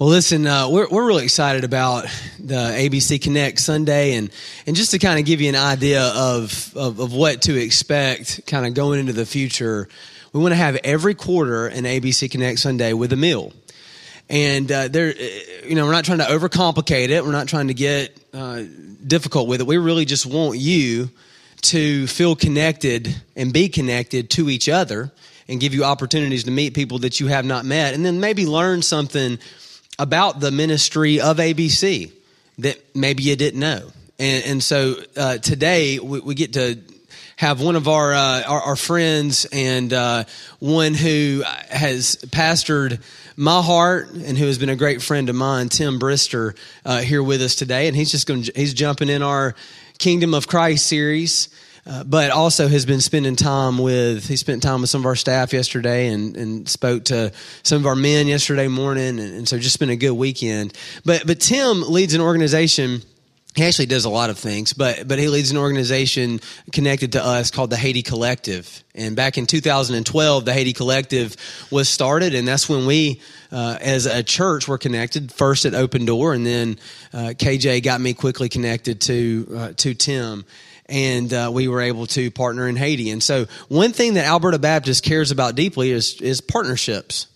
Well, listen, uh, we're, we're really excited about the ABC Connect Sunday and, and just to kind of give you an idea of, of, of what to expect kind of going into the future, we want to have every quarter an ABC Connect Sunday with a meal. And uh, there, you know, we're not trying to overcomplicate it. We're not trying to get uh, difficult with it. We really just want you to feel connected and be connected to each other and give you opportunities to meet people that you have not met and then maybe learn something about the ministry of ABC that maybe you didn't know. And, and so uh, today we, we, get to have one of our uh, our, our, friends and uh, one who has pastored my heart and who has been a great friend of mine, Tim Brister, uh, here with us today. And he's just going he's jumping in our Kingdom of Christ series. Uh, but also has been spending time with he spent time with some of our staff yesterday and, and spoke to some of our men yesterday morning and, and so just been a good weekend but but tim leads an organization he actually does a lot of things, but but he leads an organization connected to us called the Haiti Collective. And back in 2012, the Haiti Collective was started, and that's when we, uh, as a church, were connected. First at Open Door, and then uh, KJ got me quickly connected to uh, to Tim and uh, we were able to partner in Haiti. And so, one thing that Alberta Baptist cares about deeply is is partnerships.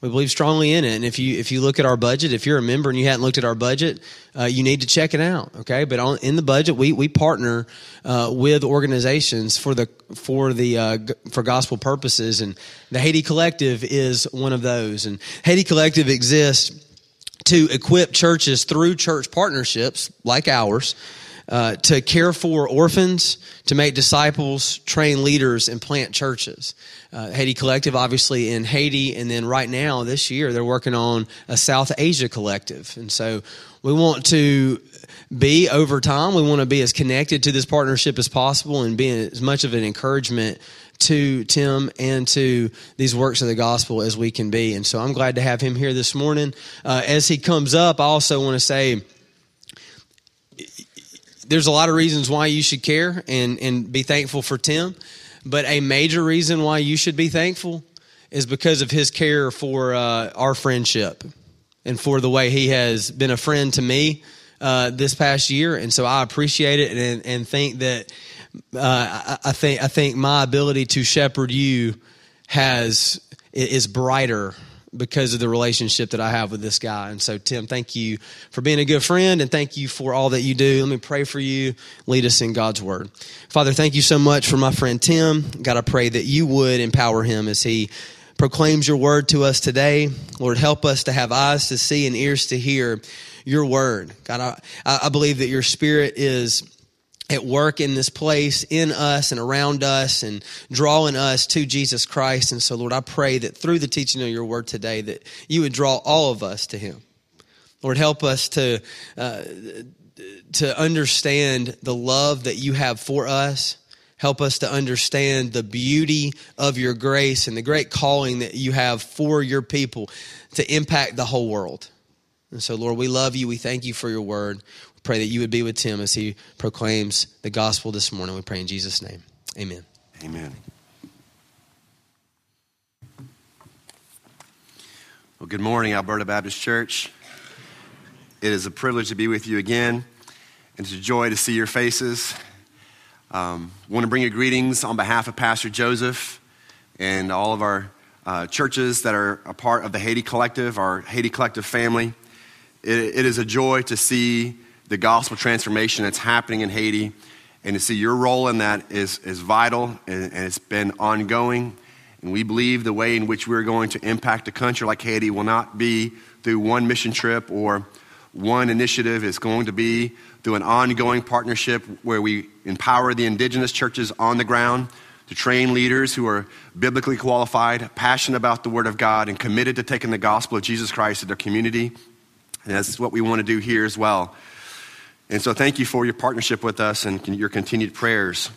We believe strongly in it, and if you if you look at our budget, if you're a member and you hadn't looked at our budget, uh, you need to check it out. Okay, but on, in the budget, we we partner uh, with organizations for the for the uh, for gospel purposes, and the Haiti Collective is one of those. And Haiti Collective exists to equip churches through church partnerships like ours uh, to care for orphans, to make disciples, train leaders, and plant churches. Uh, Haiti Collective, obviously in Haiti, and then right now, this year, they're working on a South Asia Collective. And so we want to be over time, we want to be as connected to this partnership as possible and be as much of an encouragement to Tim and to these works of the gospel as we can be. And so I'm glad to have him here this morning. Uh, as he comes up, I also want to say, there's a lot of reasons why you should care and, and be thankful for Tim, but a major reason why you should be thankful is because of his care for uh, our friendship and for the way he has been a friend to me uh, this past year. And so I appreciate it and, and think that uh, I, I, think I think my ability to shepherd you has is brighter because of the relationship that I have with this guy. And so, Tim, thank you for being a good friend and thank you for all that you do. Let me pray for you. Lead us in God's word. Father, thank you so much for my friend Tim. God, I pray that you would empower him as he proclaims your word to us today. Lord, help us to have eyes to see and ears to hear your word. God, I, I believe that your spirit is at work in this place, in us and around us, and drawing us to Jesus Christ. And so, Lord, I pray that through the teaching of your word today, that you would draw all of us to Him. Lord, help us to uh, to understand the love that you have for us. Help us to understand the beauty of your grace and the great calling that you have for your people to impact the whole world. And so, Lord, we love you. We thank you for your word pray that you would be with Tim as he proclaims the gospel this morning. We pray in Jesus' name. Amen. Amen. Well, good morning, Alberta Baptist Church. It is a privilege to be with you again, and it's a joy to see your faces. Um, want to bring you greetings on behalf of Pastor Joseph and all of our uh, churches that are a part of the Haiti Collective, our Haiti Collective family. it, it is a joy to see the gospel transformation that's happening in Haiti. And to see your role in that is, is vital and, and it's been ongoing. And we believe the way in which we're going to impact a country like Haiti will not be through one mission trip or one initiative. It's going to be through an ongoing partnership where we empower the indigenous churches on the ground to train leaders who are biblically qualified, passionate about the Word of God, and committed to taking the gospel of Jesus Christ to their community. And that's what we want to do here as well. And so thank you for your partnership with us and your continued prayers.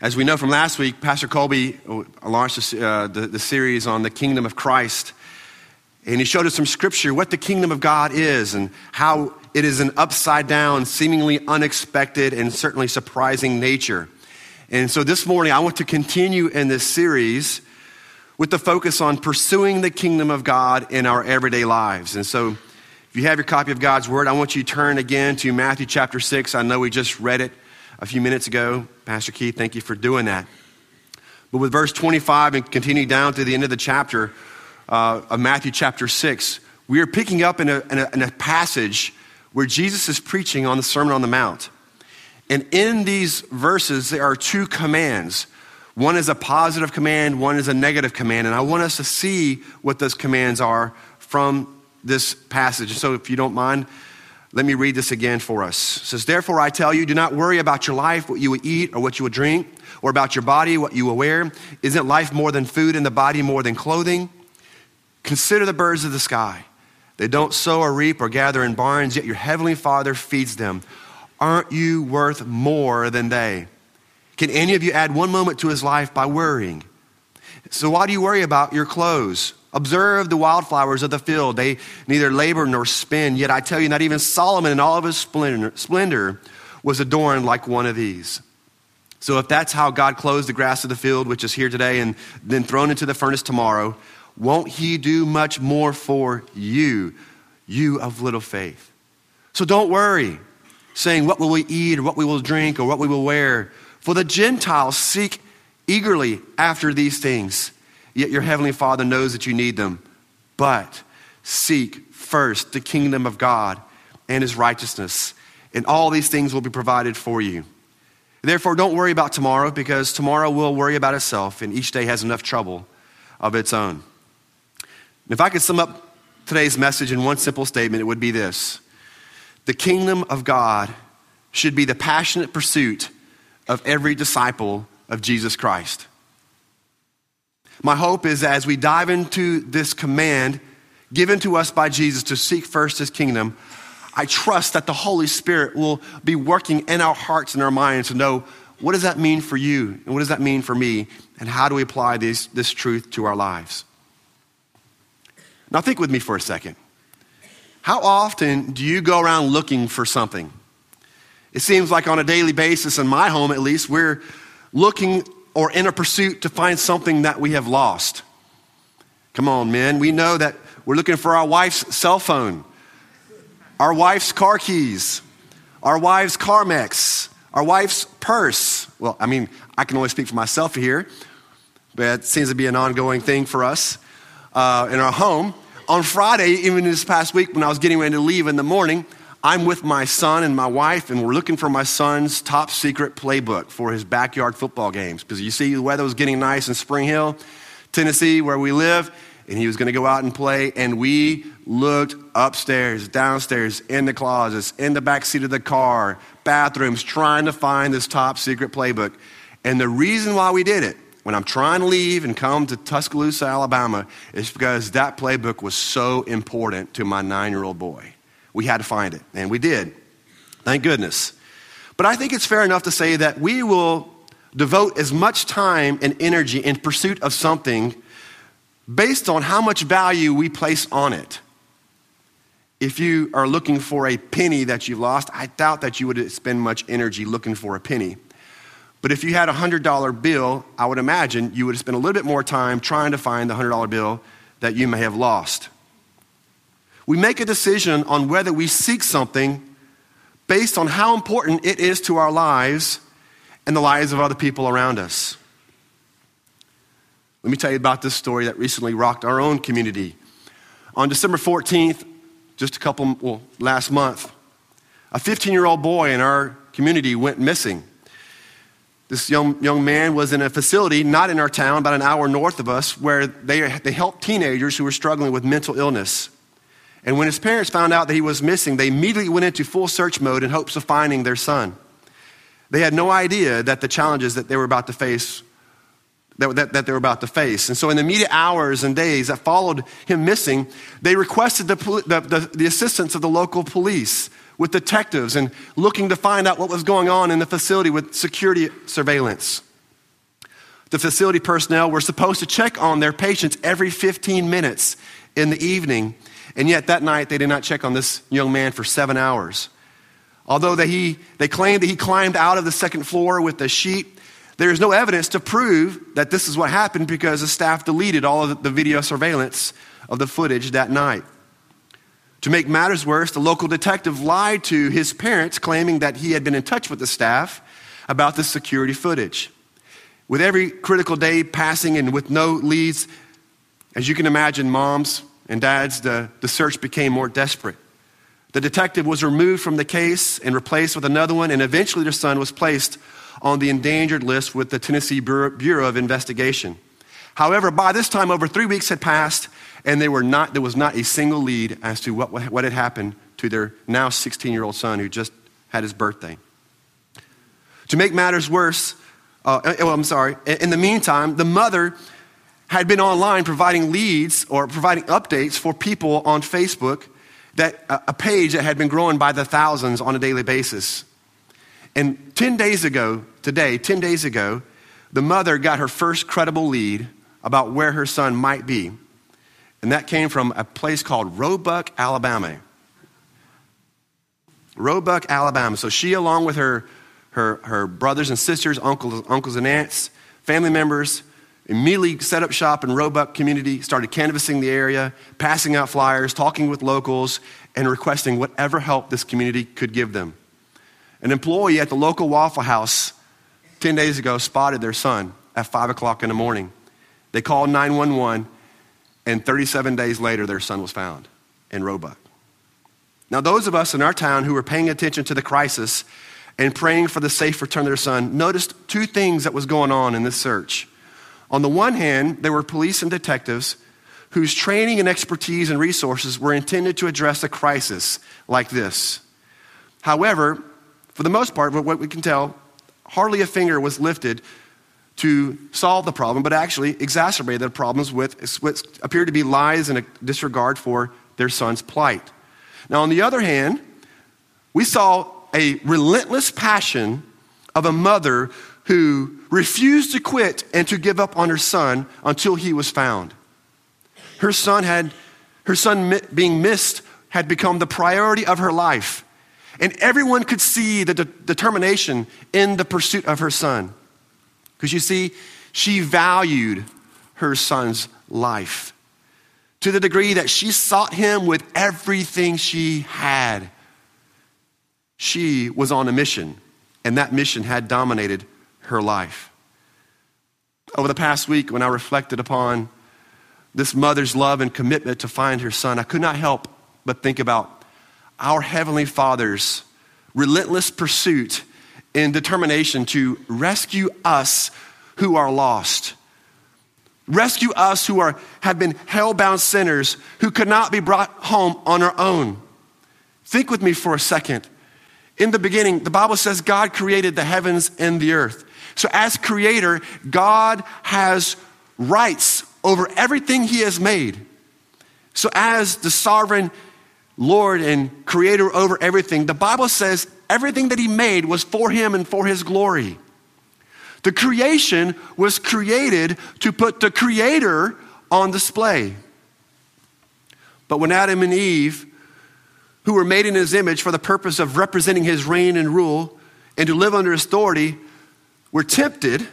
As we know from last week, Pastor Colby uh, launched uh, the, the series on the kingdom of Christ. And he showed us some scripture, what the kingdom of God is, and how it is an upside down, seemingly unexpected, and certainly surprising nature. And so this morning, I want to continue in this series with the focus on pursuing the kingdom of God in our everyday lives. And so, if you have your copy of God's Word, I want you to turn again to Matthew chapter 6. I know we just read it a few minutes ago. Pastor Keith, thank you for doing that. But with verse 25 and continuing down to the end of the chapter uh, of Matthew chapter 6, we are picking up in a, in, a, in a passage where Jesus is preaching on the Sermon on the Mount. And in these verses, there are two commands. One is a positive command, one is a negative command. And I want us to see what those commands are from this passage. So if you don't mind, let me read this again for us. It says, Therefore I tell you, do not worry about your life, what you will eat or what you will drink, or about your body, what you will wear. Isn't life more than food and the body more than clothing? Consider the birds of the sky. They don't sow or reap or gather in barns, yet your heavenly Father feeds them. Aren't you worth more than they? Can any of you add one moment to his life by worrying? So, why do you worry about your clothes? Observe the wildflowers of the field. They neither labor nor spin. Yet I tell you, not even Solomon in all of his splendor was adorned like one of these. So, if that's how God clothes the grass of the field, which is here today and then thrown into the furnace tomorrow, won't He do much more for you, you of little faith? So, don't worry, saying, What will we eat, or what we will drink, or what we will wear? For the Gentiles seek eagerly after these things Yet your heavenly Father knows that you need them. But seek first the kingdom of God and his righteousness, and all these things will be provided for you. Therefore, don't worry about tomorrow because tomorrow will worry about itself, and each day has enough trouble of its own. If I could sum up today's message in one simple statement, it would be this The kingdom of God should be the passionate pursuit of every disciple of Jesus Christ. My hope is as we dive into this command given to us by Jesus to seek first his kingdom, I trust that the Holy Spirit will be working in our hearts and our minds to know what does that mean for you and what does that mean for me and how do we apply this, this truth to our lives. Now, think with me for a second. How often do you go around looking for something? It seems like on a daily basis, in my home at least, we're looking or in a pursuit to find something that we have lost. Come on, men. We know that we're looking for our wife's cell phone, our wife's car keys, our wife's Carmex, our wife's purse. Well, I mean, I can only speak for myself here, but it seems to be an ongoing thing for us uh, in our home. On Friday, even this past week, when I was getting ready to leave in the morning, I'm with my son and my wife, and we're looking for my son's top secret playbook for his backyard football games. Because you see, the weather was getting nice in Spring Hill, Tennessee, where we live, and he was going to go out and play. And we looked upstairs, downstairs, in the closets, in the back seat of the car, bathrooms, trying to find this top secret playbook. And the reason why we did it, when I'm trying to leave and come to Tuscaloosa, Alabama, is because that playbook was so important to my nine year old boy we had to find it. And we did. Thank goodness. But I think it's fair enough to say that we will devote as much time and energy in pursuit of something based on how much value we place on it. If you are looking for a penny that you lost, I doubt that you would spend much energy looking for a penny. But if you had a $100 bill, I would imagine you would spend a little bit more time trying to find the $100 bill that you may have lost. We make a decision on whether we seek something based on how important it is to our lives and the lives of other people around us. Let me tell you about this story that recently rocked our own community. On December 14th, just a couple, well, last month, a 15 year old boy in our community went missing. This young, young man was in a facility, not in our town, about an hour north of us, where they, they helped teenagers who were struggling with mental illness. And when his parents found out that he was missing, they immediately went into full search mode in hopes of finding their son. They had no idea that the challenges that they were about to face that, that, that, they were about to face. And so, in the immediate hours and days that followed him missing, they requested the, the, the, the, assistance of the local police with detectives and looking to find out what was going on in the facility with security surveillance. The facility personnel were supposed to check on their patients every 15 minutes in the evening and yet that night they did not check on this young man for seven hours. Although they, he, they claimed that he climbed out of the second floor with a sheet, There is no evidence to prove that this is what happened because the staff deleted all of the video surveillance of the footage that night. To make matters worse, the local detective lied to his parents, claiming that he had been in touch with the staff about the security footage. With every critical day passing and with no leads, as you can imagine, moms and dads, the, the search became more desperate. The detective was removed from the case and replaced with another one, and eventually their son was placed on the endangered list with the Tennessee Bureau of Investigation. However, by this time, over three weeks had passed, and they were not, there was not a single lead as to what, what had happened to their now 16 year old son who just had his birthday. To make matters worse, uh, oh, I'm sorry, in the meantime, the mother had been online providing leads or providing updates for people on Facebook that a page that had been growing by the thousands on a daily basis. And 10 days ago, today, 10 days ago, the mother got her first credible lead about where her son might be. And that came from a place called Roebuck, Alabama. Roebuck, Alabama. So she, along with her, her, her brothers and sisters, uncles, uncles and aunts, family members, immediately set up shop in Roebuck community, started canvassing the area, passing out flyers, talking with locals, and requesting whatever help this community could give them. An employee at the local Waffle House 10 days ago spotted their son at 5 o'clock in the morning. They called 911, and 37 days later, their son was found in Roebuck. Now, those of us in our town who were paying attention to the crisis and praying for the safe return of their son noticed two things that was going on in this search. On the one hand, there were police and detectives whose training and expertise and resources were intended to address a crisis like this. However, for the most part, what we can tell, hardly a finger was lifted to solve the problem, but actually exacerbated the problems with what appeared to be lies and a disregard for their son's plight. Now, on the other hand, we saw a relentless passion of a mother who refused to quit and to give up on her son until he was found. Her son had her son being missed had become the priority of her life. And everyone could see the de- determination in the pursuit of her son. Because you see, she valued her son's life to the degree that she sought him with everything she had. She was on a mission, and that mission had dominated her life. Over the past week, when I reflected upon this mother's love and commitment to find her son, I could not help but think about our Heavenly Father's relentless pursuit and determination to rescue us who are lost. Rescue us who are, have been hell-bound sinners who could not be brought home on our own. Think with me for a second. In the beginning, the Bible says God created the heavens and the earth. So, as creator, God has rights over everything he has made. So, as the sovereign Lord and creator over everything, the Bible says everything that he made was for him and for his glory. The creation was created to put the creator on display. But when Adam and Eve, who were made in his image for the purpose of representing his reign and rule and to live under his authority, were tempted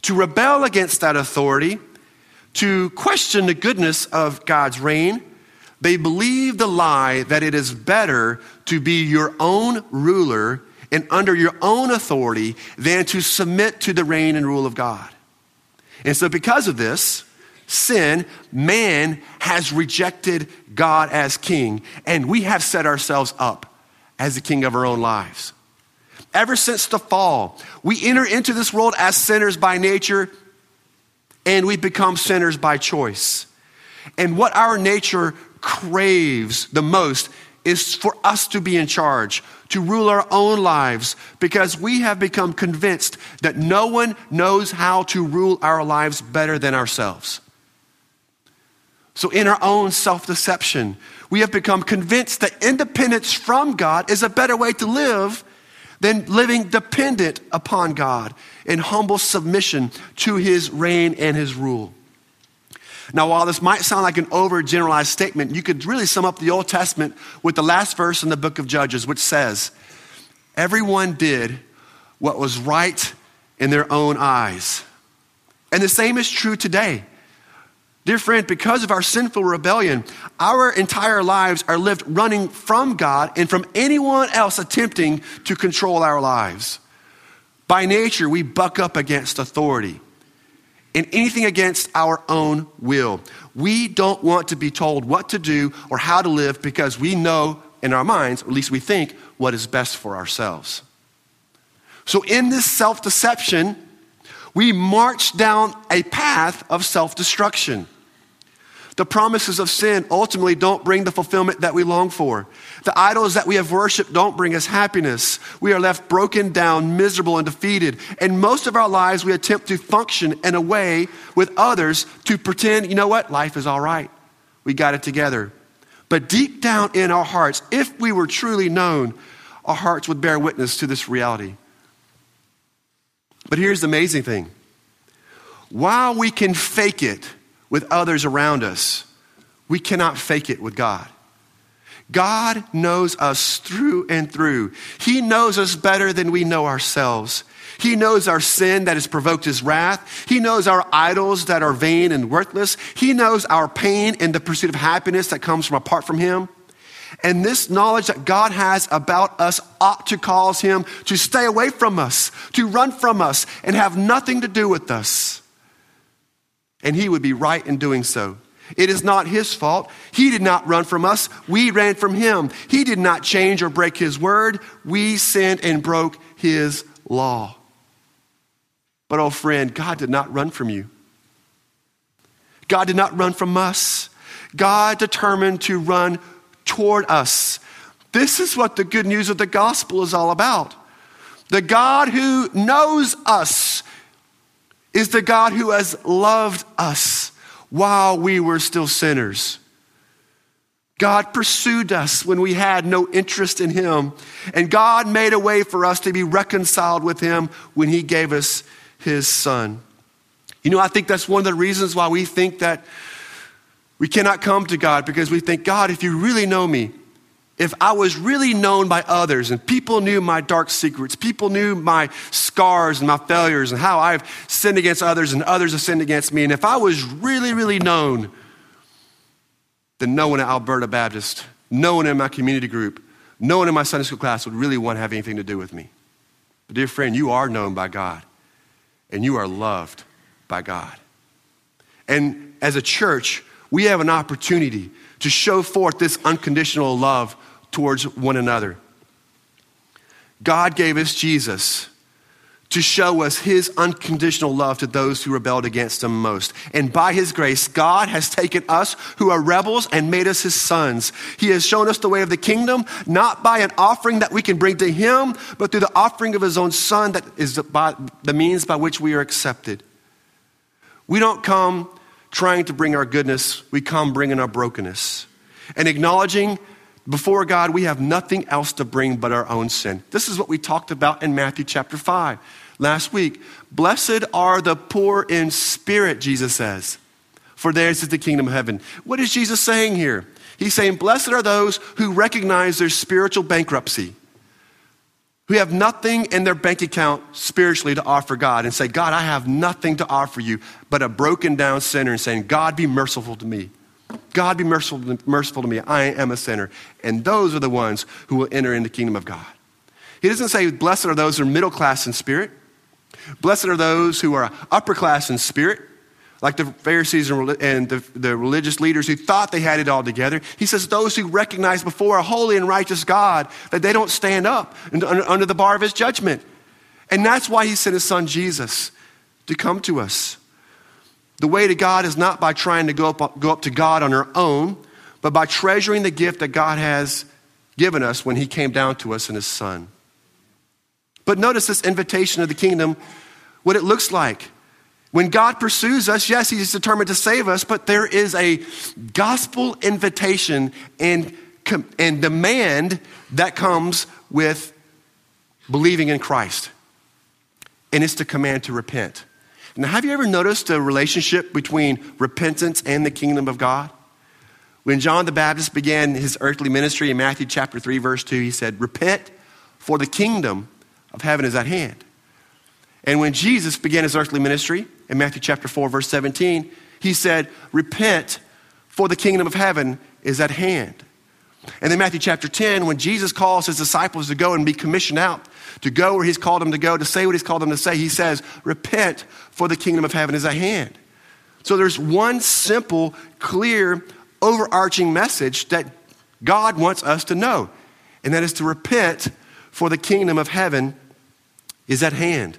to rebel against that authority, to question the goodness of God's reign, they believe the lie that it is better to be your own ruler and under your own authority than to submit to the reign and rule of God. And so, because of this, sin, man has rejected God as king, and we have set ourselves up as the king of our own lives. Ever since the fall, we enter into this world as sinners by nature and we become sinners by choice. And what our nature craves the most is for us to be in charge, to rule our own lives, because we have become convinced that no one knows how to rule our lives better than ourselves. So, in our own self deception, we have become convinced that independence from God is a better way to live than living dependent upon God in humble submission to his reign and his rule. Now, while this might sound like an overgeneralized statement, you could really sum up the Old Testament with the last verse in the book of Judges, which says, Everyone did what was right in their own eyes. And the same is true today. Dear friend, because of our sinful rebellion, our entire lives are lived running from God and from anyone else attempting to control our lives. By nature, we buck up against authority and anything against our own will. We don't want to be told what to do or how to live because we know in our minds, or at least we think, what is best for ourselves. So, in this self deception, we march down a path of self destruction. The promises of sin ultimately don't bring the fulfillment that we long for. The idols that we have worshiped don't bring us happiness. We are left broken down, miserable, and defeated. And most of our lives, we attempt to function in a way with others to pretend, you know what, life is all right. We got it together. But deep down in our hearts, if we were truly known, our hearts would bear witness to this reality. But here's the amazing thing while we can fake it with others around us, we cannot fake it with God. God knows us through and through. He knows us better than we know ourselves. He knows our sin that has provoked his wrath. He knows our idols that are vain and worthless. He knows our pain and the pursuit of happiness that comes from apart from him. And this knowledge that God has about us ought to cause him to stay away from us, to run from us, and have nothing to do with us. And he would be right in doing so. It is not his fault. He did not run from us. We ran from him. He did not change or break his word. We sinned and broke his law. But, oh friend, God did not run from you. God did not run from us. God determined to run toward us. This is what the good news of the gospel is all about. The God who knows us is the God who has loved us while we were still sinners. God pursued us when we had no interest in Him, and God made a way for us to be reconciled with Him when He gave us his son. You know, I think that's one of the reasons why we think that we cannot come to God because we think, God, if you really know me, if I was really known by others and people knew my dark secrets, people knew my scars and my failures and how I've sinned against others and others have sinned against me, and if I was really, really known, then no one at Alberta Baptist, no one in my community group, no one in my Sunday school class would really want to have anything to do with me. But, dear friend, you are known by God and you are loved by God. And as a church, we have an opportunity to show forth this unconditional love towards one another. God gave us Jesus to show us his unconditional love to those who rebelled against him most. And by his grace, God has taken us who are rebels and made us his sons. He has shown us the way of the kingdom, not by an offering that we can bring to him, but through the offering of his own son that is the, the means by which we are accepted. We don't come trying to bring our goodness, we come bringing our brokenness and acknowledging before God, we have nothing else to bring but our own sin. This is what we talked about in Matthew chapter 5 last week. Blessed are the poor in spirit, Jesus says, for theirs is the kingdom of heaven. What is Jesus saying here? He's saying, Blessed are those who recognize their spiritual bankruptcy, who have nothing in their bank account spiritually to offer God, and say, God, I have nothing to offer you but a broken down sinner, and saying, God, be merciful to me. God, be merciful, merciful to me. I am a sinner. And those are the ones who will enter into the kingdom of God. He doesn't say, Blessed are those who are middle class in spirit. Blessed are those who are upper class in spirit, like the Pharisees and the, the, religious leaders who thought they had it all together. He says, Those who recognize before a holy and righteous God that they don't stand up under the bar of his judgment. And that's why he sent his son Jesus to come to us. The way to God is not by trying to go up, go up to God on our own, but by treasuring the gift that God has given us when he came down to us in his son. But notice this invitation of the kingdom, what it looks like. When God pursues us, yes, He's determined to save us, but there is a gospel invitation and, and demand that comes with believing in Christ. And it's the command to repent. Now, have you ever noticed a relationship between repentance and the kingdom of God? When John the Baptist began his earthly ministry in Matthew chapter 3, verse 2, he said, Repent, for the kingdom of heaven is at hand. And when Jesus began his earthly ministry in Matthew chapter 4, verse 17, he said, Repent, for the kingdom of heaven is at hand. And then Matthew chapter 10, when Jesus calls his disciples to go and be commissioned out, to go where he's called them to go, to say what he's called them to say, he says, Repent, for the kingdom of heaven is at hand. So there's one simple, clear, overarching message that God wants us to know, and that is to repent, for the kingdom of heaven is at hand.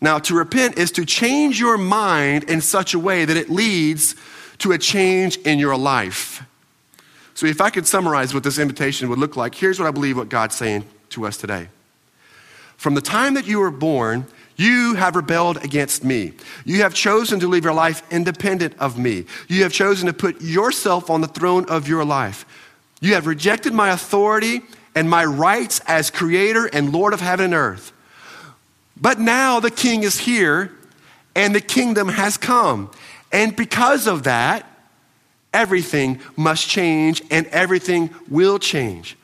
Now, to repent is to change your mind in such a way that it leads to a change in your life. So, if I could summarize what this invitation would look like, here's what I believe what God's saying to us today. From the time that you were born, you have rebelled against me. You have chosen to live your life independent of me. You have chosen to put yourself on the throne of your life. You have rejected my authority and my rights as creator and Lord of heaven and earth. But now the king is here and the kingdom has come. And because of that, everything must change and everything will change.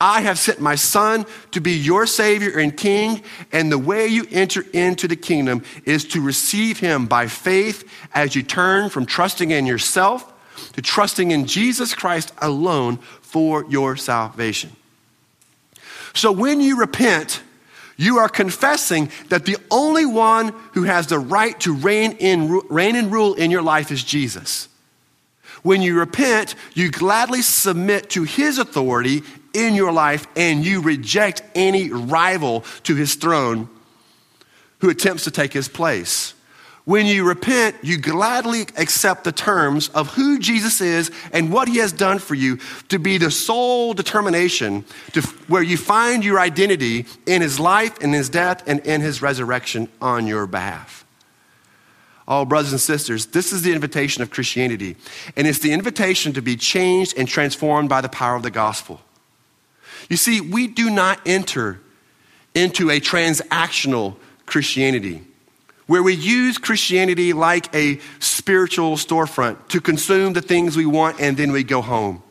I have sent my son to be your savior and king, and the way you enter into the kingdom is to receive him by faith as you turn from trusting in yourself to trusting in Jesus Christ alone for your salvation. So when you repent, you are confessing that the only one who has the right to reign, in, reign and rule in your life is Jesus. When you repent, you gladly submit to his authority in your life and you reject any rival to his throne who attempts to take his place. When you repent, you gladly accept the terms of who Jesus is and what he has done for you to be the sole determination to where you find your identity in his life, in his death, and in his resurrection on your behalf. Oh, brothers and sisters, this is the invitation of Christianity, and it's the invitation to be changed and transformed by the power of the gospel. You see, we do not enter into a transactional Christianity where we use Christianity like a spiritual storefront to consume the things we want and then we go home.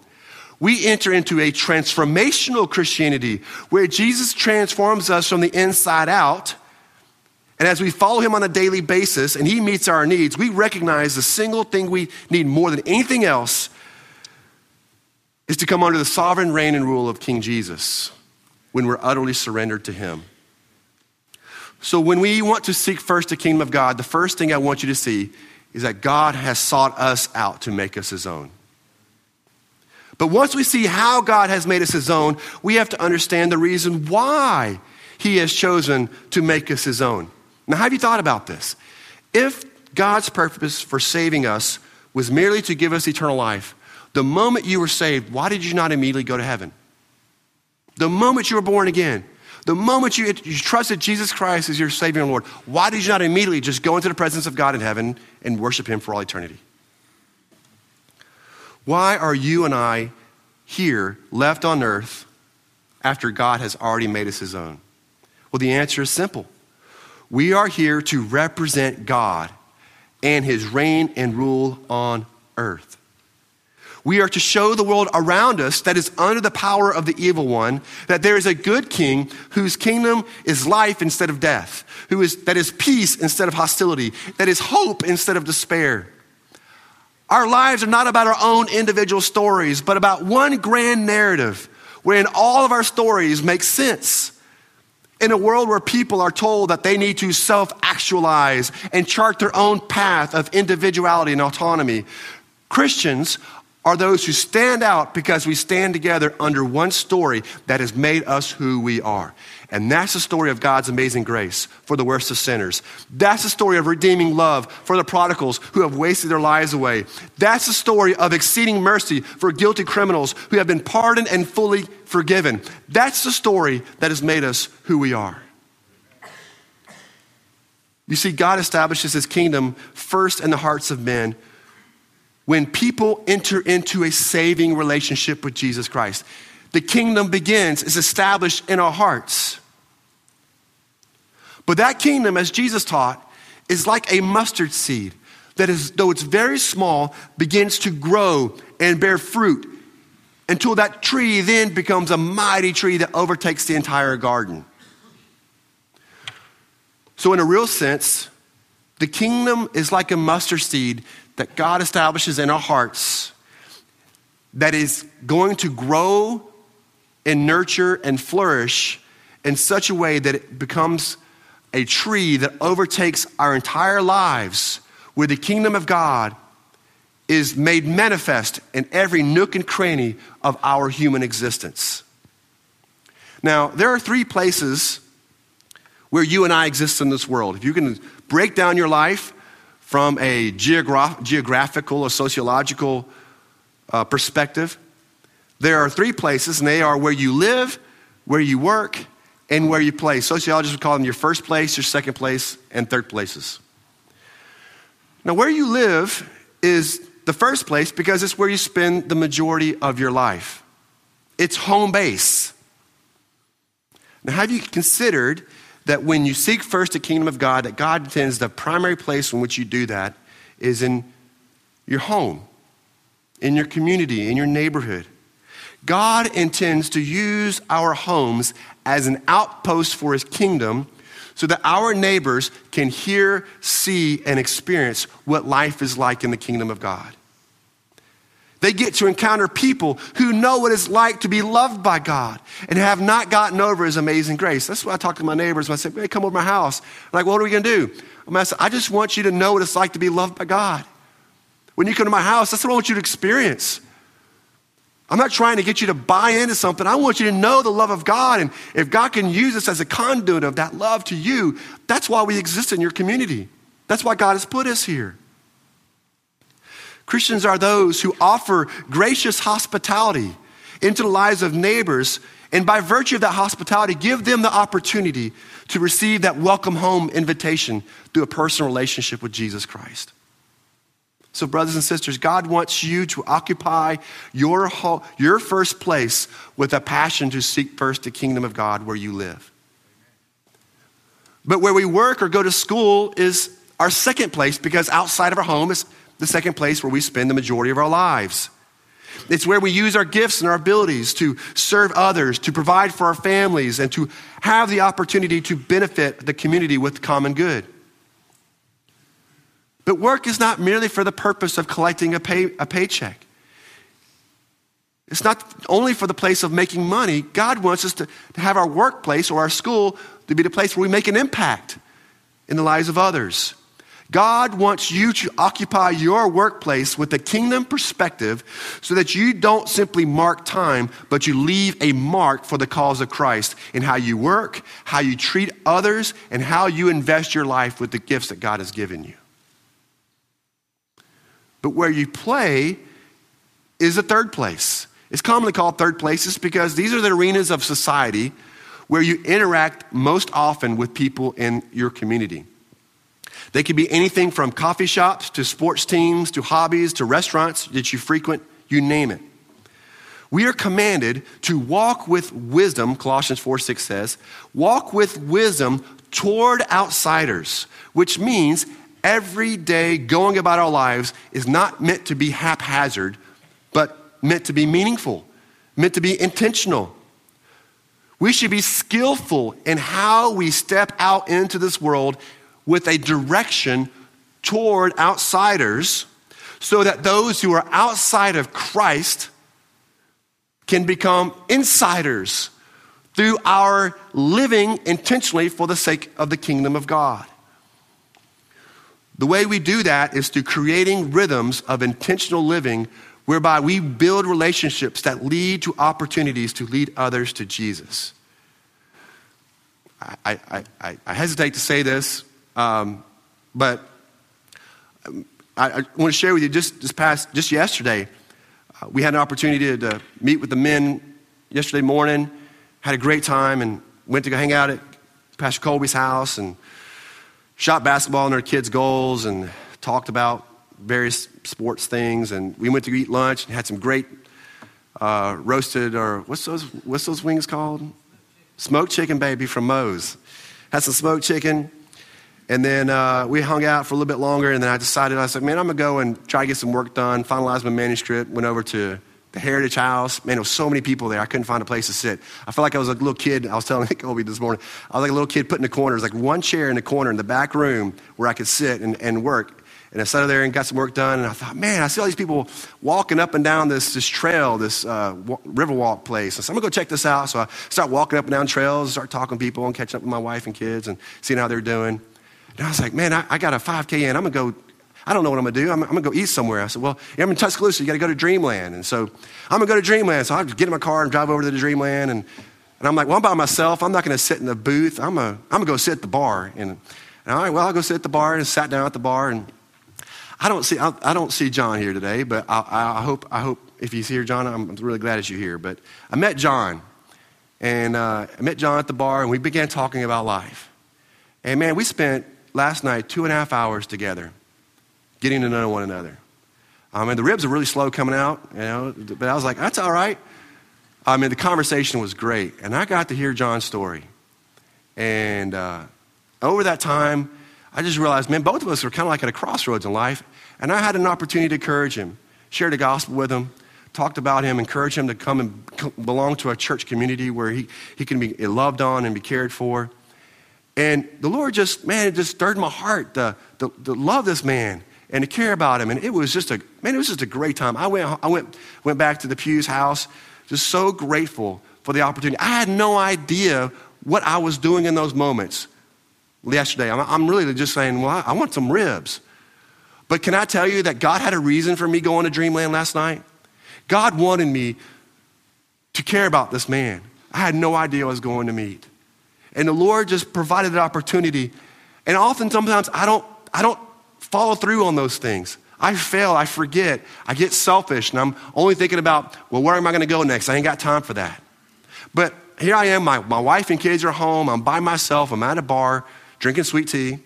We enter into a transformational Christianity where Jesus transforms us from the inside out. And as we follow him on a daily basis and he meets our needs, we recognize the single thing we need more than anything else is to come under the sovereign reign and rule of King Jesus when we're utterly surrendered to him. So, when we want to seek first the kingdom of God, the first thing I want you to see is that God has sought us out to make us his own. But once we see how God has made us his own, we have to understand the reason why he has chosen to make us his own. Now, have you thought about this? If God's purpose for saving us was merely to give us eternal life, the moment you were saved, why did you not immediately go to heaven? The moment you were born again, the moment you, you trusted Jesus Christ as your Savior and Lord, why did you not immediately just go into the presence of God in heaven and worship Him for all eternity? Why are you and I here, left on earth, after God has already made us His own? Well, the answer is simple. We are here to represent God and His reign and rule on earth. We are to show the world around us that is under the power of the evil one that there is a good king whose kingdom is life instead of death, who is, that is peace instead of hostility, that is hope instead of despair. Our lives are not about our own individual stories, but about one grand narrative wherein all of our stories make sense. In a world where people are told that they need to self actualize and chart their own path of individuality and autonomy, Christians are those who stand out because we stand together under one story that has made us who we are. And that's the story of God's amazing grace for the worst of sinners. That's the story of redeeming love for the prodigals who have wasted their lives away. That's the story of exceeding mercy for guilty criminals who have been pardoned and fully forgiven. That's the story that has made us who we are. You see, God establishes his kingdom first in the hearts of men when people enter into a saving relationship with Jesus Christ. The kingdom begins, is established in our hearts. But that kingdom, as Jesus taught, is like a mustard seed that is, though it's very small, begins to grow and bear fruit until that tree then becomes a mighty tree that overtakes the entire garden. So, in a real sense, the kingdom is like a mustard seed that God establishes in our hearts that is going to grow and nurture and flourish in such a way that it becomes a tree that overtakes our entire lives, where the kingdom of God is made manifest in every nook and cranny of our human existence. Now, there are three places where you and I exist in this world. If you can break down your life from a geogra- geographical or sociological uh, perspective, there are three places, and they are where you live, where you work, and where you play. Sociologists would call them your first place, your second place, and third places. Now, where you live is the first place because it's where you spend the majority of your life. It's home base. Now, have you considered that when you seek first the kingdom of God, that God intends the primary place in which you do that is in your home, in your community, in your neighborhood? God intends to use our homes as an outpost for his kingdom so that our neighbors can hear, see, and experience what life is like in the kingdom of God. They get to encounter people who know what it's like to be loved by God and have not gotten over his amazing grace. That's why I talk to my neighbors when I say, hey, come over to my house. I'm like, what are we going to do? I'm say, I just want you to know what it's like to be loved by God. When you come to my house, that's what I want you to experience. I'm not trying to get you to buy into something. I want you to know the love of God. And if God can use us as a conduit of that love to you, that's why we exist in your community. That's why God has put us here. Christians are those who offer gracious hospitality into the lives of neighbors, and by virtue of that hospitality, give them the opportunity to receive that welcome home invitation through a personal relationship with Jesus Christ. So, brothers and sisters, God wants you to occupy your, your first place with a passion to seek first the kingdom of God where you live. But where we work or go to school is our second place because outside of our home is the second place where we spend the majority of our lives. It's where we use our gifts and our abilities to serve others, to provide for our families, and to have the opportunity to benefit the community with common good. But work is not merely for the purpose of collecting a, pay, a paycheck. It's not only for the place of making money. God wants us to, to have our workplace or our school to be the place where we make an impact in the lives of others. God wants you to occupy your workplace with a kingdom perspective so that you don't simply mark time, but you leave a mark for the cause of Christ in how you work, how you treat others, and how you invest your life with the gifts that God has given you. But where you play is a third place. It's commonly called third places because these are the arenas of society where you interact most often with people in your community. They could be anything from coffee shops to sports teams to hobbies to restaurants that you frequent, you name it. We are commanded to walk with wisdom, Colossians 4 6 says, walk with wisdom toward outsiders, which means every day going about our lives is not meant to be haphazard, but meant to be meaningful, meant to be intentional. We should be skillful in how we step out into this world with a direction toward outsiders so that those who are outside of Christ can become insiders through our living intentionally for the sake of the kingdom of God. The way we do that is through creating rhythms of intentional living whereby we build relationships that lead to opportunities to lead others to Jesus. I, I, I, I hesitate to say this, um, but I, I, want to share with you just this past, just yesterday, uh, we had an opportunity to, to meet with the men yesterday morning, had a great time, and went to go hang out at Pastor Colby's house and shot basketball on our kids' goals and talked about various sports things. And we went to eat lunch and had some great uh, roasted, or what's those, what's those wings called? Smoked chicken, baby, from Moe's. Had some smoked chicken. And then uh, we hung out for a little bit longer. And then I decided, I said, man, I'm to go and try to get some work done, finalize my manuscript. Went over to the Heritage House. Man, there was so many people there. I couldn't find a place to sit. I felt like I was a little kid. I was telling Colby this morning. I was like a little kid put in the corner. There's like one chair in the corner in the back room where I could sit and, and work. And I sat there and got some work done. And I thought, man, I see all these people walking up and down this, this trail, this uh, Riverwalk place. So I'm going to go check this out. So I start walking up and down trails, start talking to people and catching up with my wife and kids and seeing how they're doing. And I was like, man, I, I got a 5K in. I'm going to go I don't know what I'm going to do. I'm, I'm going to go eat somewhere. I said, well, I'm in Tuscaloosa. You got to go to Dreamland. And so I'm going to go to Dreamland. So I get in my car and drive over to the Dreamland. And, and I'm like, well, I'm by myself. I'm not going to sit in the booth. I'm going I'm to go sit at the bar. And, and all right, well, I'll go sit at the bar and sat down at the bar. And I don't see, I, I don't see John here today, but I, I, hope, I hope if he's here, John, I'm really glad that you're here. But I met John. And uh, I met John at the bar, and we began talking about life. And man, we spent last night two and a half hours together getting to know one another. I mean, the ribs are really slow coming out, you know, but I was like, that's all right. I mean, the conversation was great. And I got to hear John's story. And uh, over that time, I just realized, man, both of us were kind of like at a crossroads in life. And I had an opportunity to encourage him, share the gospel with him, talked about him, encourage him to come and belong to a church community where he, he can be loved on and be cared for. And the Lord just, man, it just stirred my heart to, to, to love this man and to care about him. And it was just a, man, it was just a great time. I went, I went, went back to the Pew's house, just so grateful for the opportunity. I had no idea what I was doing in those moments yesterday. I'm, I'm really just saying, well, I, I want some ribs. But can I tell you that God had a reason for me going to Dreamland last night? God wanted me to care about this man. I had no idea I was going to meet. And the Lord just provided that opportunity. And often, sometimes I don't, I don't follow through on those things. I fail, I forget, I get selfish, and I'm only thinking about, well, where am I going to go next? I ain't got time for that. But here I am, my, my wife and kids are home, I'm by myself, I'm at a bar drinking sweet tea,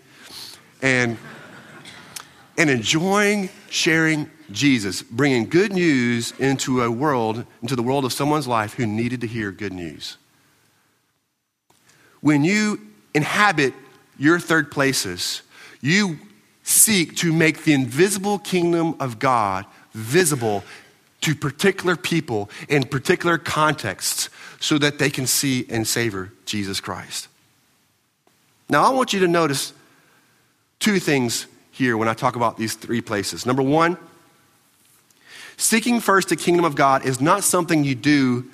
and, and enjoying sharing Jesus, bringing good news into a world, into the world of someone's life who needed to hear good news. When you inhabit your third places, you seek to make the invisible kingdom of God visible to particular people in particular contexts so that they can see and savor Jesus Christ. Now, I want you to notice two things here when I talk about these three places. Number one, seeking first the kingdom of God is not something you do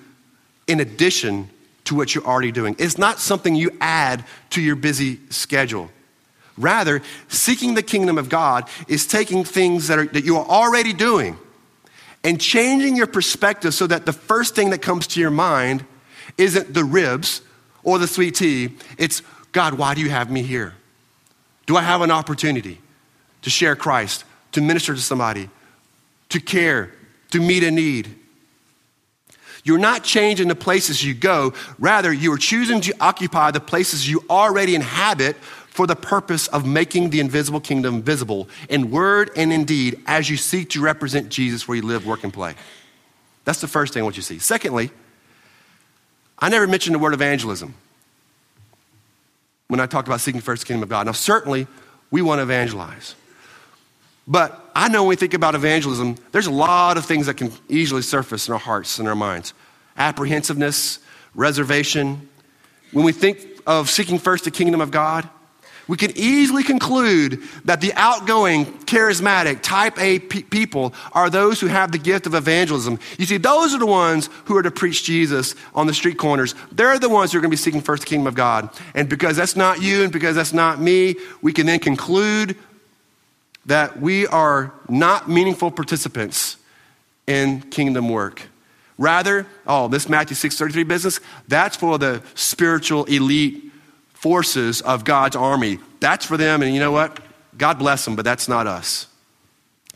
in addition to what you're already doing, it's not something you add to your busy schedule. Rather, seeking the kingdom of God is taking things that, are, that you are already doing and changing your perspective so that the first thing that comes to your mind isn't the ribs or the sweet tea. It's, God, why do you have me here? Do I have an opportunity to share Christ, to minister to somebody, to care, to meet a need? You're not changing the places you go. Rather, you are choosing to occupy the places you already inhabit for the purpose of making the invisible kingdom visible in word and in deed as you seek to represent Jesus where you live, work, and play. That's the first thing I want you to see. Secondly, I never mentioned the word evangelism when I talked about seeking first the kingdom of God. Now, certainly, we want to evangelize. But I know when we think about evangelism, there's a lot of things that can easily surface in our hearts and our minds apprehensiveness, reservation. When we think of seeking first the kingdom of God, we can easily conclude that the outgoing, charismatic, type A pe- people are those who have the gift of evangelism. You see, those are the ones who are to preach Jesus on the street corners. They're the ones who are going to be seeking first the kingdom of God. And because that's not you and because that's not me, we can then conclude that we are not meaningful participants in kingdom work. Rather, oh, this Matthew 6:33 business, that's for the spiritual elite forces of God's army. That's for them, and you know what? God bless them, but that's not us.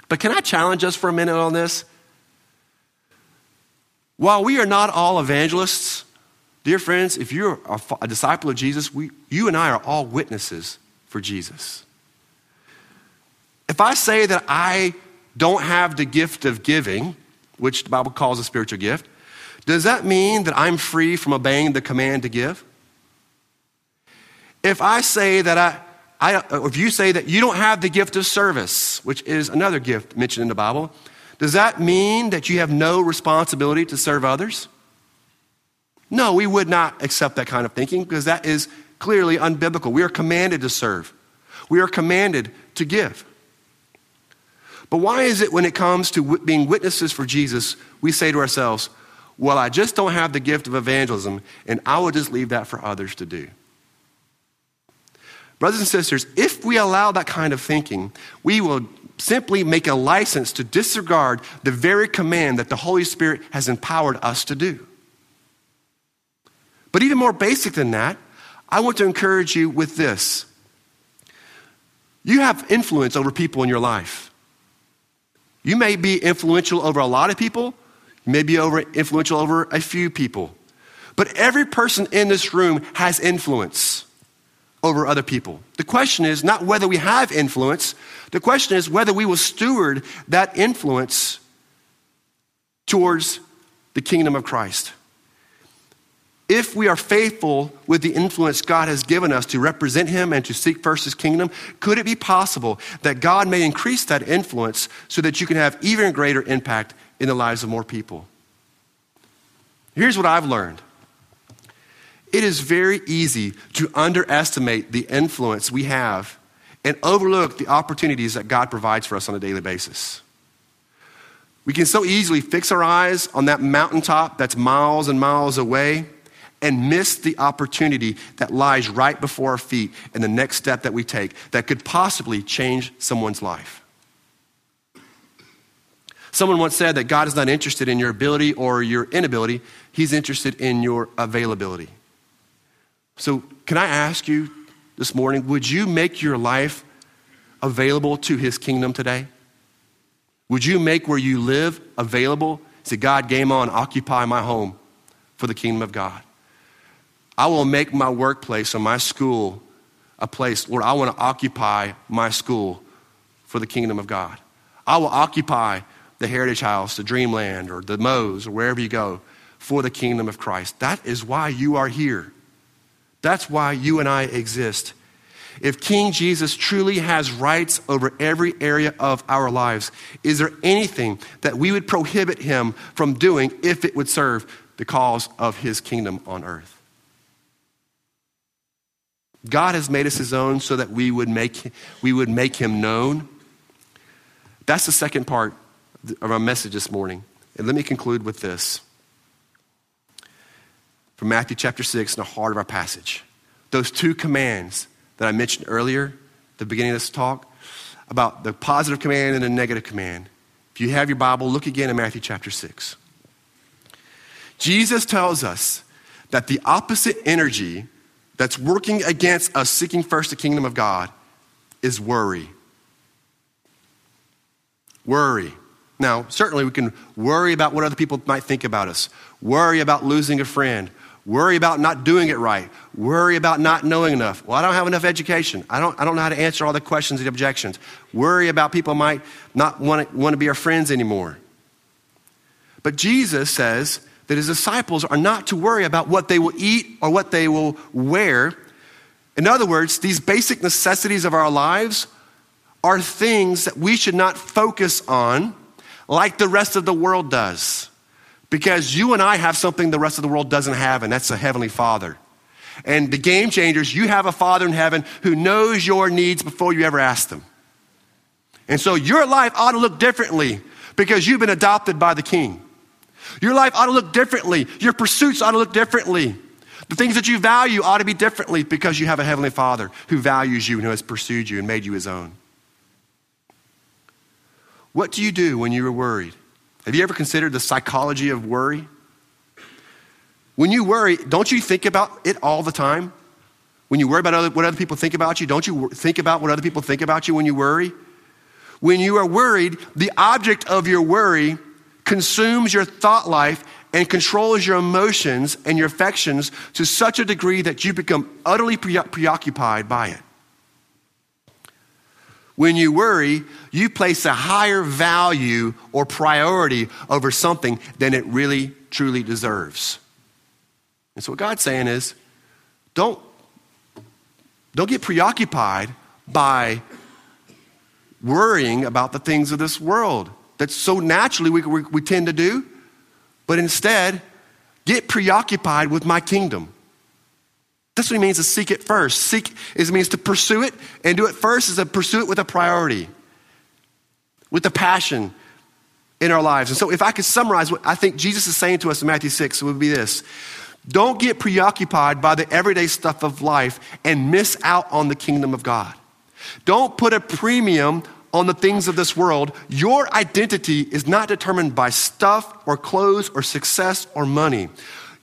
But can I challenge us for a minute on this? While we are not all evangelists, dear friends, if you're a, a disciple of Jesus, we, you and I are all witnesses for Jesus. If I say that I don't have the gift of giving, which the Bible calls a spiritual gift, does that mean that I'm free from obeying the command to give? If I say that I, I, if you say that you don't have the gift of service, which is another gift mentioned in the Bible, Does that mean that you have no responsibility to serve others? No, we would not accept that kind of thinking because that is clearly unbiblical. We are commanded to serve, we are commanded to give. But why is it when it comes to being witnesses for Jesus, we say to ourselves, well, I just don't have the gift of evangelism, and I will just leave that for others to do? Brothers and sisters, if we allow that kind of thinking, we will simply make a license to disregard the very command that the Holy Spirit has empowered us to do. But even more basic than that, I want to encourage you with this. You have influence over people in your life. You may be influential over a lot of people, you may be over influential over a few people. But every person in this room has influence over other people. The question is not whether we have influence, the question is whether we will steward that influence towards the kingdom of Christ. If we are faithful with the influence God has given us to represent Him and to seek first His kingdom, could it be possible that God may increase that influence so that you can have even greater impact in the lives of more people? Here's what I've learned it is very easy to underestimate the influence we have and overlook the opportunities that God provides for us on a daily basis. We can so easily fix our eyes on that mountaintop that's miles and miles away and miss the opportunity that lies right before our feet and the next step that we take that could possibly change someone's life. Someone once said that God is not interested in your ability or your inability, He's interested in your availability. So, can I ask you this morning, would you make your life available to his kingdom today? Would you make where you live available? Say, God, game on, occupy my home for the kingdom of God. I will make my workplace or my school a place where I want to occupy my school for the kingdom of God. I will occupy the Heritage House, the Dreamland, or the Moe's, or wherever you go for the kingdom of Christ. That is why you are here. That's why you and I exist. If King Jesus truly has rights over every area of our lives, is there anything that we would prohibit him from doing if it would serve the cause of his kingdom on earth? God has made us his own so that we would make, we would make him known. That's the second part of our message this morning. And let me conclude with this from Matthew chapter 6 in the heart of our passage. Those two commands that I mentioned earlier, the beginning of this talk, about the positive command and the negative command. If you have your Bible, look again in Matthew chapter 6. Jesus tells us that the opposite energy that's working against us seeking first the kingdom of God is worry. Worry. Now, certainly we can worry about what other people might think about us, worry about losing a friend, Worry about not doing it right. Worry about not knowing enough. Well, I don't have enough education. I don't, I don't know how to answer all the questions and objections. Worry about people might not want to, want to be our friends anymore. But Jesus says that his disciples are not to worry about what they will eat or what they will wear. In other words, these basic necessities of our lives are things that we should not focus on like the rest of the world does. Because you and I have something the rest of the world doesn't have, and that's a Heavenly Father. And the game changers, you have a Father in heaven who knows your needs before you ever ask them. And so your life ought to look differently because you've been adopted by the King. Your life ought to look differently. Your pursuits ought to look differently. The things that you value ought to be differently because you have a Heavenly Father who values you and who has pursued you and made you His own. What do you do when you are worried? Have you ever considered the psychology of worry? When you worry, don't you think about it all the time? When you worry about other, what other people think about you, don't you think about what other people think about you when you worry? When you are worried, the object of your worry consumes your thought life and controls your emotions and your affections to such a degree that you become utterly preoccupied by it. When you worry, you place a higher value or priority over something than it really truly deserves. And so what God's saying is don't, don't get preoccupied by worrying about the things of this world. That so naturally we, we, we tend to do, but instead, get preoccupied with my kingdom. That's what he means to seek it first. Seek is means to pursue it, and do it first is to pursue it with a priority, with a passion in our lives. And so, if I could summarize what I think Jesus is saying to us in Matthew 6, it would be this Don't get preoccupied by the everyday stuff of life and miss out on the kingdom of God. Don't put a premium on the things of this world. Your identity is not determined by stuff or clothes or success or money.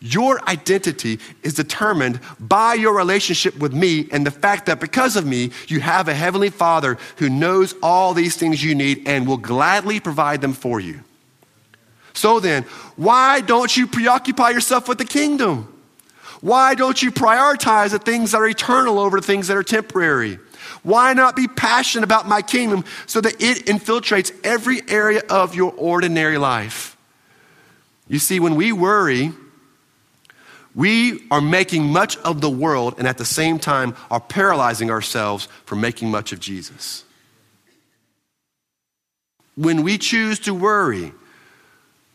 Your identity is determined by your relationship with me and the fact that because of me, you have a heavenly Father who knows all these things you need and will gladly provide them for you. So then, why don't you preoccupy yourself with the kingdom? Why don't you prioritize the things that are eternal over the things that are temporary? Why not be passionate about my kingdom so that it infiltrates every area of your ordinary life? You see, when we worry, we are making much of the world and at the same time are paralyzing ourselves from making much of Jesus. When we choose to worry,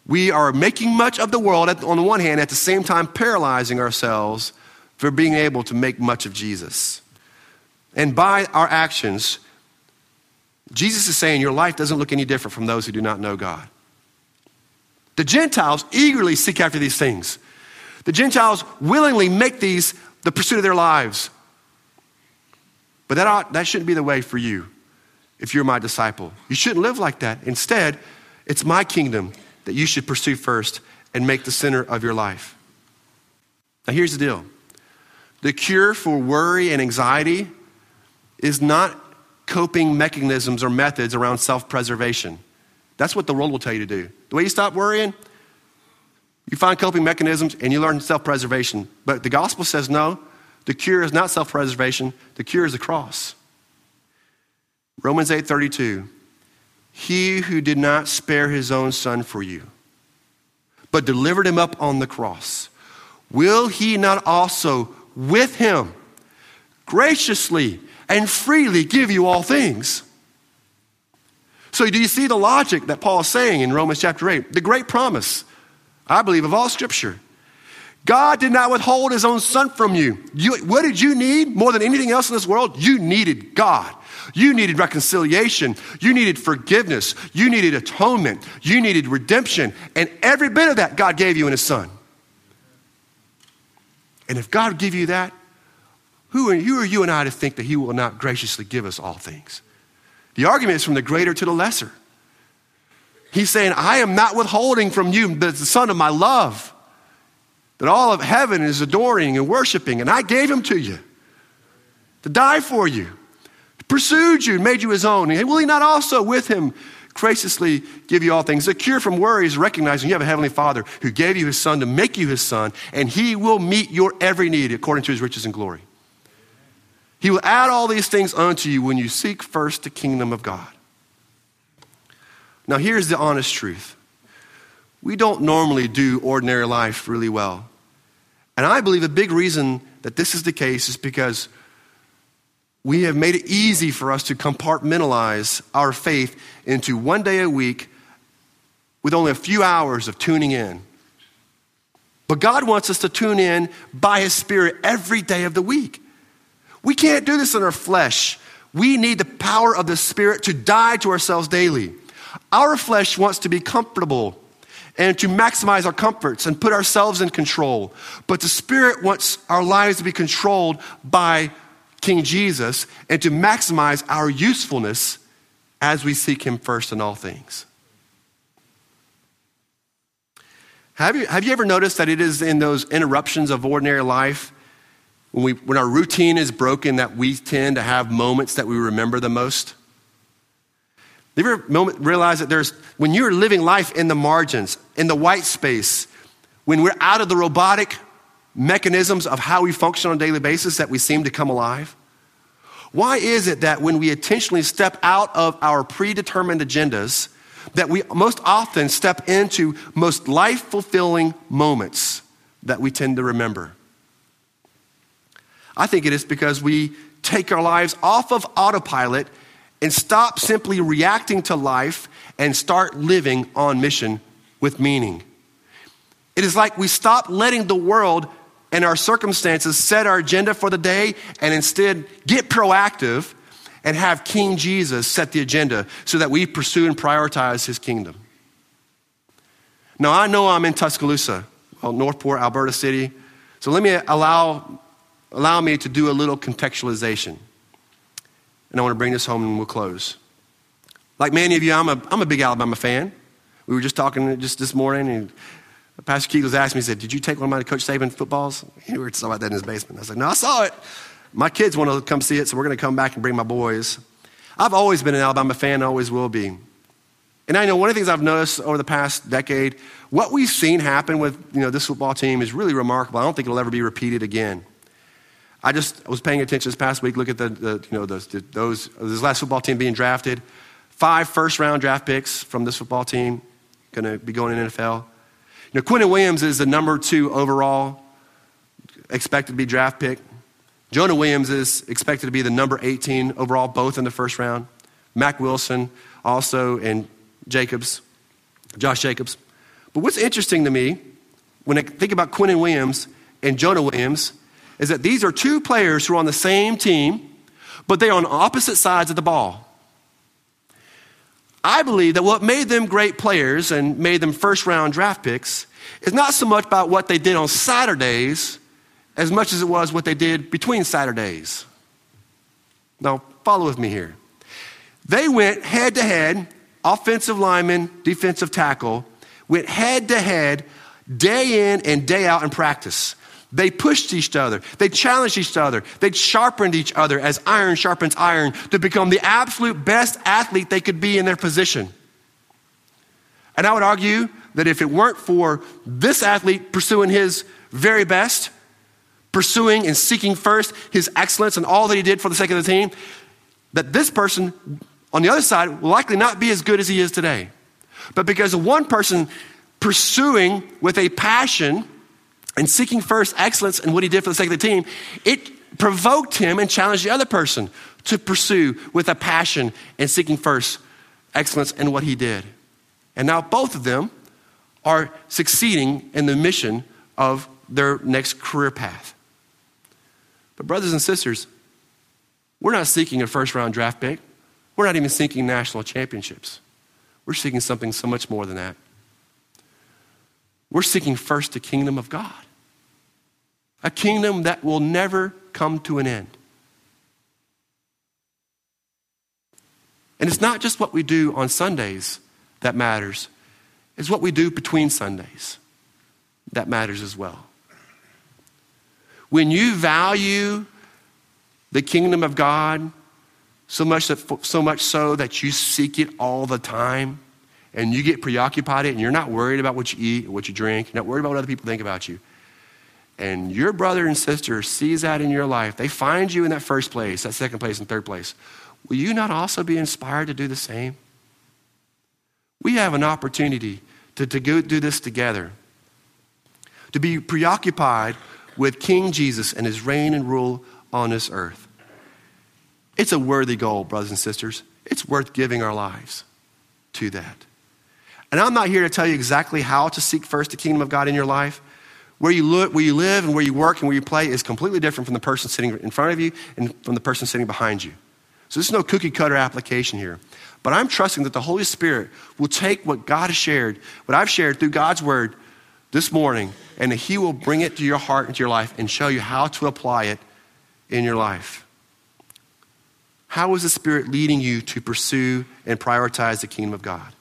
we are making much of the world on the one hand, at the same time paralyzing ourselves for being able to make much of Jesus. And by our actions, Jesus is saying your life doesn't look any different from those who do not know God. The Gentiles eagerly seek after these things. The Gentiles willingly make these the pursuit of their lives. But that, ought, that shouldn't be the way for you if you're my disciple. You shouldn't live like that. Instead, it's my kingdom that you should pursue first and make the center of your life. Now, here's the deal the cure for worry and anxiety is not coping mechanisms or methods around self preservation. That's what the world will tell you to do. The way you stop worrying, you find coping mechanisms and you learn self preservation. But the gospel says no, the cure is not self preservation, the cure is the cross. Romans 8 32. He who did not spare his own son for you, but delivered him up on the cross, will he not also with him graciously and freely give you all things? So, do you see the logic that Paul is saying in Romans chapter 8? The great promise I believe, of all scripture. God did not withhold his own son from you. you. What did you need more than anything else in this world? You needed God. You needed reconciliation. You needed forgiveness. You needed atonement. You needed redemption. And every bit of that God gave you in his son. And if God give you that, who are, who are you and I to think that he will not graciously give us all things? The argument is from the greater to the lesser. He's saying, I am not withholding from you the son of my love, that all of heaven is adoring and worshiping, and I gave him to you to die for you, pursued you, made you his own. And will he not also with him graciously give you all things? The cure from worry is recognizing you have a heavenly father who gave you his son to make you his son, and he will meet your every need according to his riches and glory. He will add all these things unto you when you seek first the kingdom of God. Now, here's the honest truth we don't normally do ordinary life really well. And I believe a big reason that this is the case is because we have made it easy for us to compartmentalize our faith into one day a week with only a few hours of tuning in. But God wants us to tune in by His Spirit every day of the week. We can't do this in our flesh. We need the power of the Spirit to die to ourselves daily. Our flesh wants to be comfortable and to maximize our comforts and put ourselves in control. But the Spirit wants our lives to be controlled by King Jesus and to maximize our usefulness as we seek Him first in all things. Have you, have you ever noticed that it is in those interruptions of ordinary life, when, we, when our routine is broken, that we tend to have moments that we remember the most? You ever realize that there's, when you're living life in the margins, in the white space, when we're out of the robotic mechanisms of how we function on a daily basis, that we seem to come alive? Why is it that when we intentionally step out of our predetermined agendas, that we most often step into most life fulfilling moments that we tend to remember? I think it is because we take our lives off of autopilot and stop simply reacting to life and start living on mission with meaning. It is like we stop letting the world and our circumstances set our agenda for the day and instead get proactive and have King Jesus set the agenda so that we pursue and prioritize his kingdom. Now, I know I'm in Tuscaloosa, well, Northport, Alberta City. So let me allow, allow me to do a little contextualization. And I want to bring this home and we'll close. Like many of you, I'm a, I'm a big Alabama fan. We were just talking just this morning, and Pastor was asking me, he said, Did you take one of my Coach Saban footballs? He were talking about that in his basement. I like, No, I saw it. My kids want to come see it, so we're going to come back and bring my boys. I've always been an Alabama fan, always will be. And I know one of the things I've noticed over the past decade, what we've seen happen with you know, this football team is really remarkable. I don't think it'll ever be repeated again. I just was paying attention this past week, look at the, the you know, those, those, this last football team being drafted. Five first round draft picks from this football team going to be going in NFL. You know, Quinnen Williams is the number two overall expected to be draft pick. Jonah Williams is expected to be the number 18 overall, both in the first round. Mack Wilson also, and Jacobs, Josh Jacobs. But what's interesting to me when I think about Quinnen Williams and Jonah Williams is that these are two players who are on the same team, but they are on opposite sides of the ball. I believe that what made them great players and made them first round draft picks is not so much about what they did on Saturdays as much as it was what they did between Saturdays. Now, follow with me here. They went head to head, offensive lineman, defensive tackle, went head to head, day in and day out in practice. They pushed each other. They challenged each other. They sharpened each other as iron sharpens iron to become the absolute best athlete they could be in their position. And I would argue that if it weren't for this athlete pursuing his very best, pursuing and seeking first his excellence and all that he did for the sake of the team, that this person on the other side will likely not be as good as he is today. But because one person pursuing with a passion, and seeking first excellence in what he did for the sake of the team, it provoked him and challenged the other person to pursue with a passion and seeking first excellence in what he did. And now both of them are succeeding in the mission of their next career path. But, brothers and sisters, we're not seeking a first round draft pick. We're not even seeking national championships. We're seeking something so much more than that. We're seeking first the kingdom of God, a kingdom that will never come to an end. And it's not just what we do on Sundays that matters, it's what we do between Sundays that matters as well. When you value the kingdom of God so much, that, so much so that you seek it all the time, and you get preoccupied and you're not worried about what you eat or what you drink, you're not worried about what other people think about you, and your brother and sister sees that in your life, they find you in that first place, that second place, and third place, will you not also be inspired to do the same? We have an opportunity to, to go do this together, to be preoccupied with King Jesus and his reign and rule on this earth. It's a worthy goal, brothers and sisters. It's worth giving our lives to that. And I'm not here to tell you exactly how to seek first the kingdom of God in your life. Where you, look, where you live and where you work and where you play is completely different from the person sitting in front of you and from the person sitting behind you. So there's no cookie cutter application here. But I'm trusting that the Holy Spirit will take what God has shared, what I've shared through God's word this morning, and that He will bring it to your heart and to your life and show you how to apply it in your life. How is the Spirit leading you to pursue and prioritize the kingdom of God?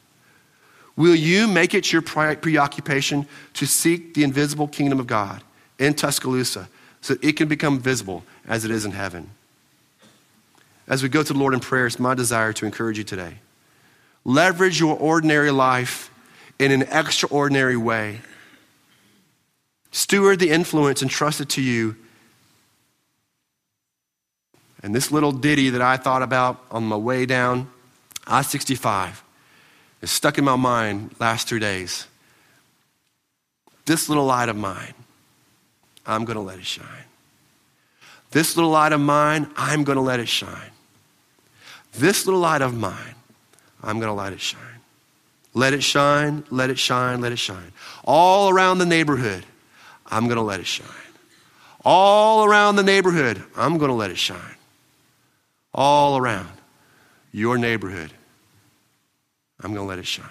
Will you make it your preoccupation to seek the invisible kingdom of God in Tuscaloosa so that it can become visible as it is in heaven? As we go to the Lord in prayer, it's my desire to encourage you today. Leverage your ordinary life in an extraordinary way. Steward the influence entrusted to you. And this little ditty that I thought about on my way down I 65 is stuck in my mind last two days. This little light of mine, I'm going to let it shine. This little light of mine, I'm going to let it shine. This little light of mine, I'm going to let it shine. Let it shine, let it shine, let it shine. All around the neighborhood, I'm going to let it shine. All around the neighborhood, I'm going to let it shine. All around your neighborhood, I'm going to let it shine.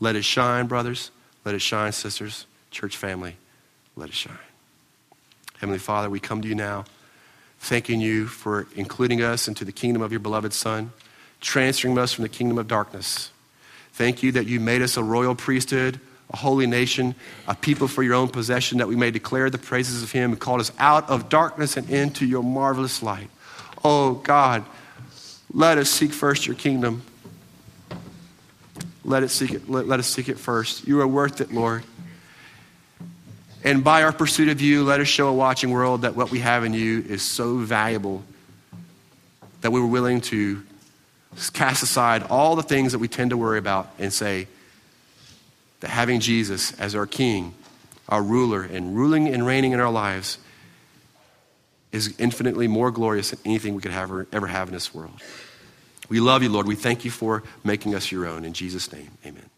Let it shine, brothers. Let it shine, sisters, church family. Let it shine. Heavenly Father, we come to you now, thanking you for including us into the kingdom of your beloved Son, transferring us from the kingdom of darkness. Thank you that you made us a royal priesthood, a holy nation, a people for your own possession, that we may declare the praises of him and called us out of darkness and into your marvelous light. Oh God, let us seek first your kingdom. Let, it seek it, let, let us seek it first. You are worth it, Lord. And by our pursuit of you, let us show a watching world that what we have in you is so valuable that we were willing to cast aside all the things that we tend to worry about and say that having Jesus as our King, our ruler, and ruling and reigning in our lives is infinitely more glorious than anything we could have, ever have in this world. We love you, Lord. We thank you for making us your own. In Jesus' name, amen.